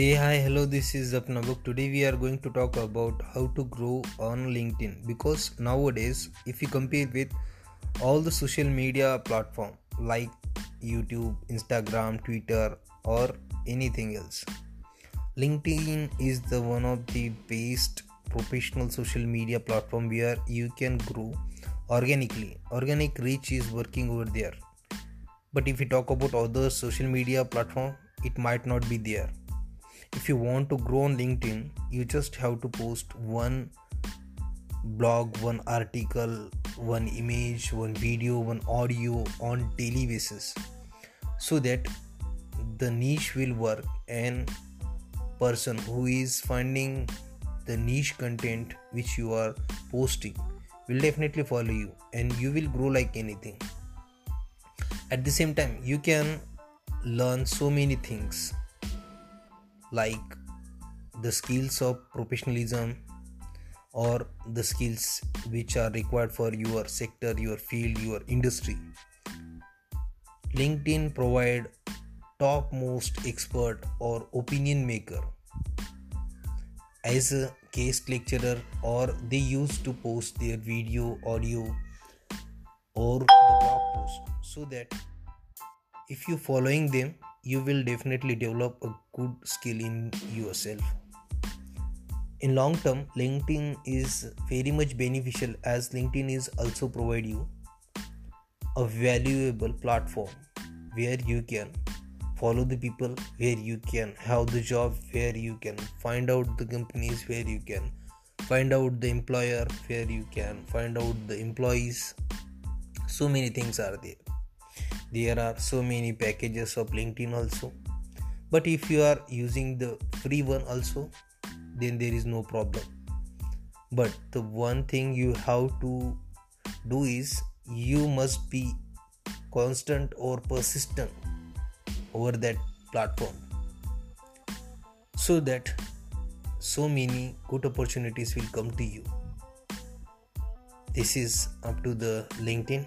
Hey, hi, hello, this is Apnabuk. Today we are going to talk about how to grow on LinkedIn because nowadays, if you compare with all the social media platform like YouTube, Instagram, Twitter, or anything else, LinkedIn is the one of the best professional social media platform where you can grow organically. Organic reach is working over there. But if you talk about other social media platform, it might not be there if you want to grow on linkedin you just have to post one blog one article one image one video one audio on daily basis so that the niche will work and person who is finding the niche content which you are posting will definitely follow you and you will grow like anything. At the same time you can learn so many things like the skills of professionalism or the skills which are required for your sector your field your industry. Linkedin provide topmost expert or opinion maker. As a guest lecturer or they used to post their video audio or the blog post so that if you following them you will definitely develop a good skill in yourself. In long term linkedin is very much beneficial as linkedin is also provide you a valuable platform where you can follow the people where you can have the job where you can find out the companies where you can find out the employer where you can find out the employees. So many things are there there are so many packages of linkedin also. But if you are using the free one also then there is no problem. But the one thing you have to do is you must be constant or persistent over that platform. So that so many good opportunities will come to you. This is up to the linkedin